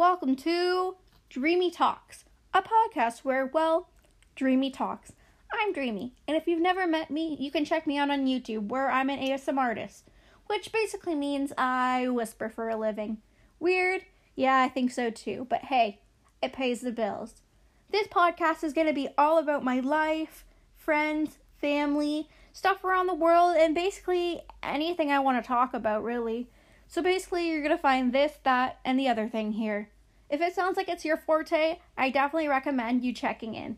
welcome to Dreamy Talks, a podcast where, well, Dreamy talks. I'm Dreamy, and if you've never met me, you can check me out on YouTube where I'm an ASMR artist, which basically means I whisper for a living. Weird? Yeah, I think so too, but hey, it pays the bills. This podcast is going to be all about my life, friends, family, stuff around the world, and basically anything I want to talk about, really. So basically, you're going to find this, that, and the other thing here. If it sounds like it's your forte, I definitely recommend you checking in.